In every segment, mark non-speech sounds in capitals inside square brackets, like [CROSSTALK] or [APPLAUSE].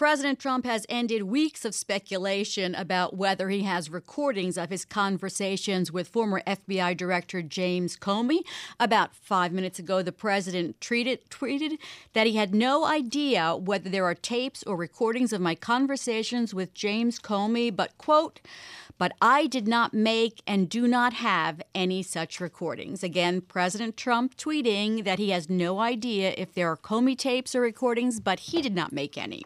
President Trump has ended weeks of speculation about whether he has recordings of his conversations with former FBI Director James Comey. About five minutes ago, the president tweeted, tweeted that he had no idea whether there are tapes or recordings of my conversations with James Comey, but, quote, but I did not make and do not have any such recordings. Again, President Trump tweeting that he has no idea if there are Comey tapes or recordings, but he did not make any.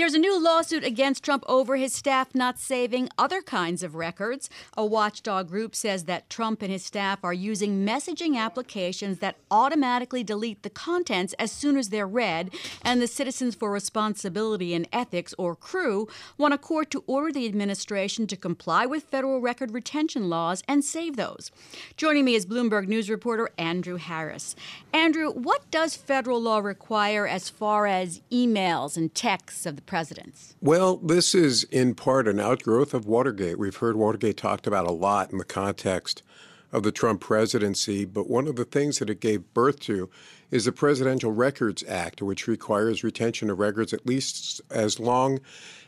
There's a new lawsuit against Trump over his staff not saving other kinds of records. A watchdog group says that Trump and his staff are using messaging applications that automatically delete the contents as soon as they're read, and the Citizens for Responsibility and Ethics, or CREW, want a court to order the administration to comply with federal record retention laws and save those. Joining me is Bloomberg News reporter Andrew Harris. Andrew, what does federal law require as far as emails and texts of the presidents? Well, this is in part an outgrowth of Watergate. We've heard Watergate talked about a lot in the context of the Trump presidency, but one of the things that it gave birth to is the Presidential Records Act, which requires retention of records at least as long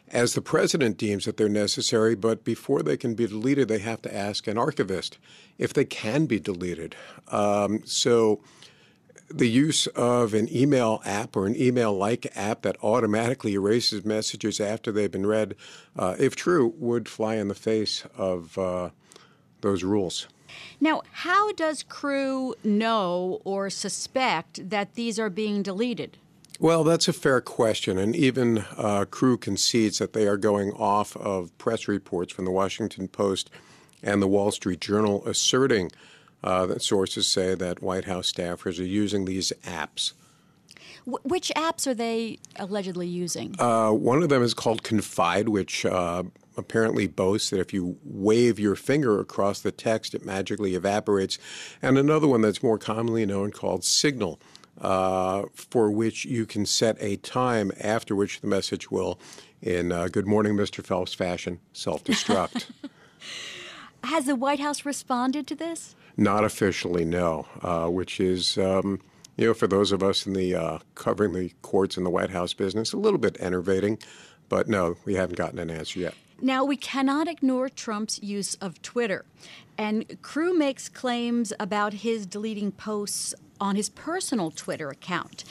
as the president deems that they're necessary, but before they can be deleted, they have to ask an archivist if they can be deleted. Um, so the use of an email app or an email like app that automatically erases messages after they've been read, uh, if true, would fly in the face of uh, those rules. Now, how does CREW know or suspect that these are being deleted? Well, that's a fair question. And even uh, CREW concedes that they are going off of press reports from the Washington Post and the Wall Street Journal asserting uh, that sources say that White House staffers are using these apps. which apps are they allegedly using? Uh, one of them is called Confide, which uh, apparently boasts that if you wave your finger across the text, it magically evaporates. And another one that's more commonly known called Signal, uh, for which you can set a time after which the message will, in uh, Good Morning, Mr. Phelps fashion, self destruct. [LAUGHS] Has the White House responded to this? Not officially, no, uh, which is. Um, you know, for those of us in the uh, covering the courts in the White House business, a little bit enervating, but no, we haven't gotten an answer yet. Now, we cannot ignore Trump's use of Twitter. And CREW makes claims about his deleting posts on his personal Twitter account.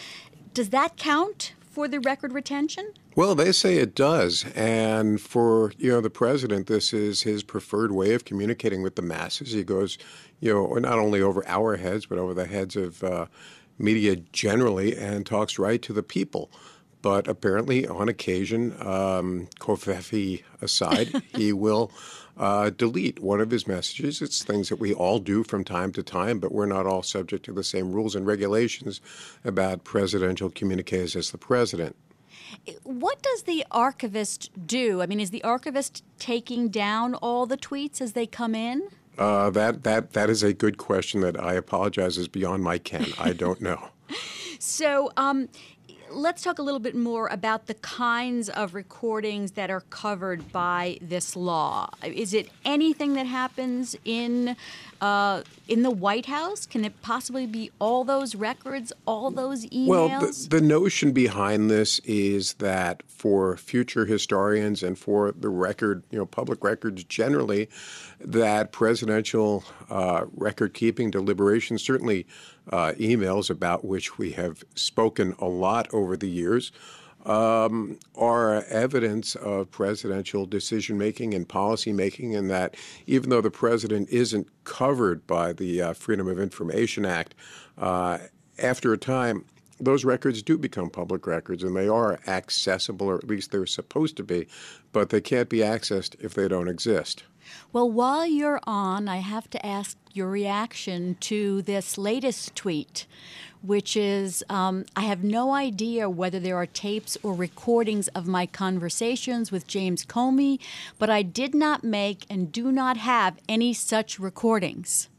Does that count for the record retention? Well, they say it does, and for you know the president, this is his preferred way of communicating with the masses. He goes, you know, not only over our heads, but over the heads of uh, media generally, and talks right to the people. But apparently, on occasion, um, Covfefe aside, [LAUGHS] he will uh, delete one of his messages. It's things that we all do from time to time, but we're not all subject to the same rules and regulations about presidential communiques as the president. What does the archivist do? I mean, is the archivist taking down all the tweets as they come in? Uh, that that that is a good question that I apologize is beyond my ken. I don't know. [LAUGHS] so, um, let's talk a little bit more about the kinds of recordings that are covered by this law. Is it anything that happens in uh, in the White House? Can it possibly be all those records, all those emails? Well, the, the notion behind this is that for future historians and for the record, you know, public records generally, that presidential uh, record keeping deliberations, certainly uh, emails about which we have spoken a lot over the years, um, are evidence of presidential decision making and policy making, and that even though the president isn't covered by the uh, Freedom of Information Act, uh, after a time, those records do become public records and they are accessible, or at least they're supposed to be, but they can't be accessed if they don't exist. Well, while you're on, I have to ask your reaction to this latest tweet, which is um, I have no idea whether there are tapes or recordings of my conversations with James Comey, but I did not make and do not have any such recordings.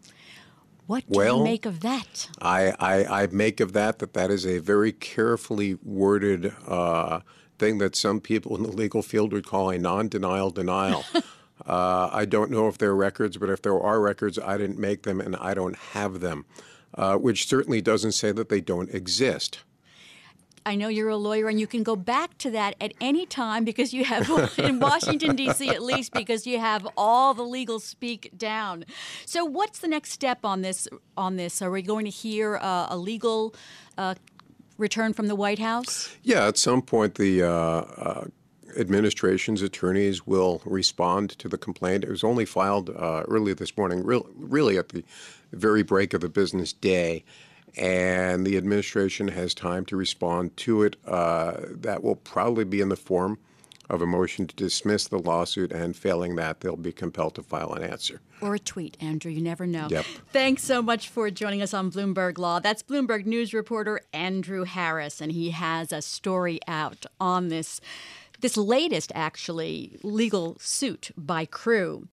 What do well, you make of that? I, I, I, make of that that that is a very carefully worded uh, thing that some people in the legal field would call a non denial denial. [LAUGHS] Uh, I don't know if there are records, but if there are records, I didn't make them and I don't have them, uh, which certainly doesn't say that they don't exist. I know you're a lawyer, and you can go back to that at any time because you have in Washington D.C. at least because you have all the legal speak down. So, what's the next step on this? On this, are we going to hear uh, a legal uh, return from the White House? Yeah, at some point the. Uh, uh administration's attorneys will respond to the complaint. It was only filed uh, early this morning, really, really at the very break of the business day and the administration has time to respond to it. Uh, that will probably be in the form of a motion to dismiss the lawsuit, and failing that, they'll be compelled to file an answer. Or a tweet, Andrew. You never know. Yep. Thanks so much for joining us on Bloomberg Law. That's Bloomberg News reporter Andrew Harris, and he has a story out on this. This latest, actually, legal suit by Crew.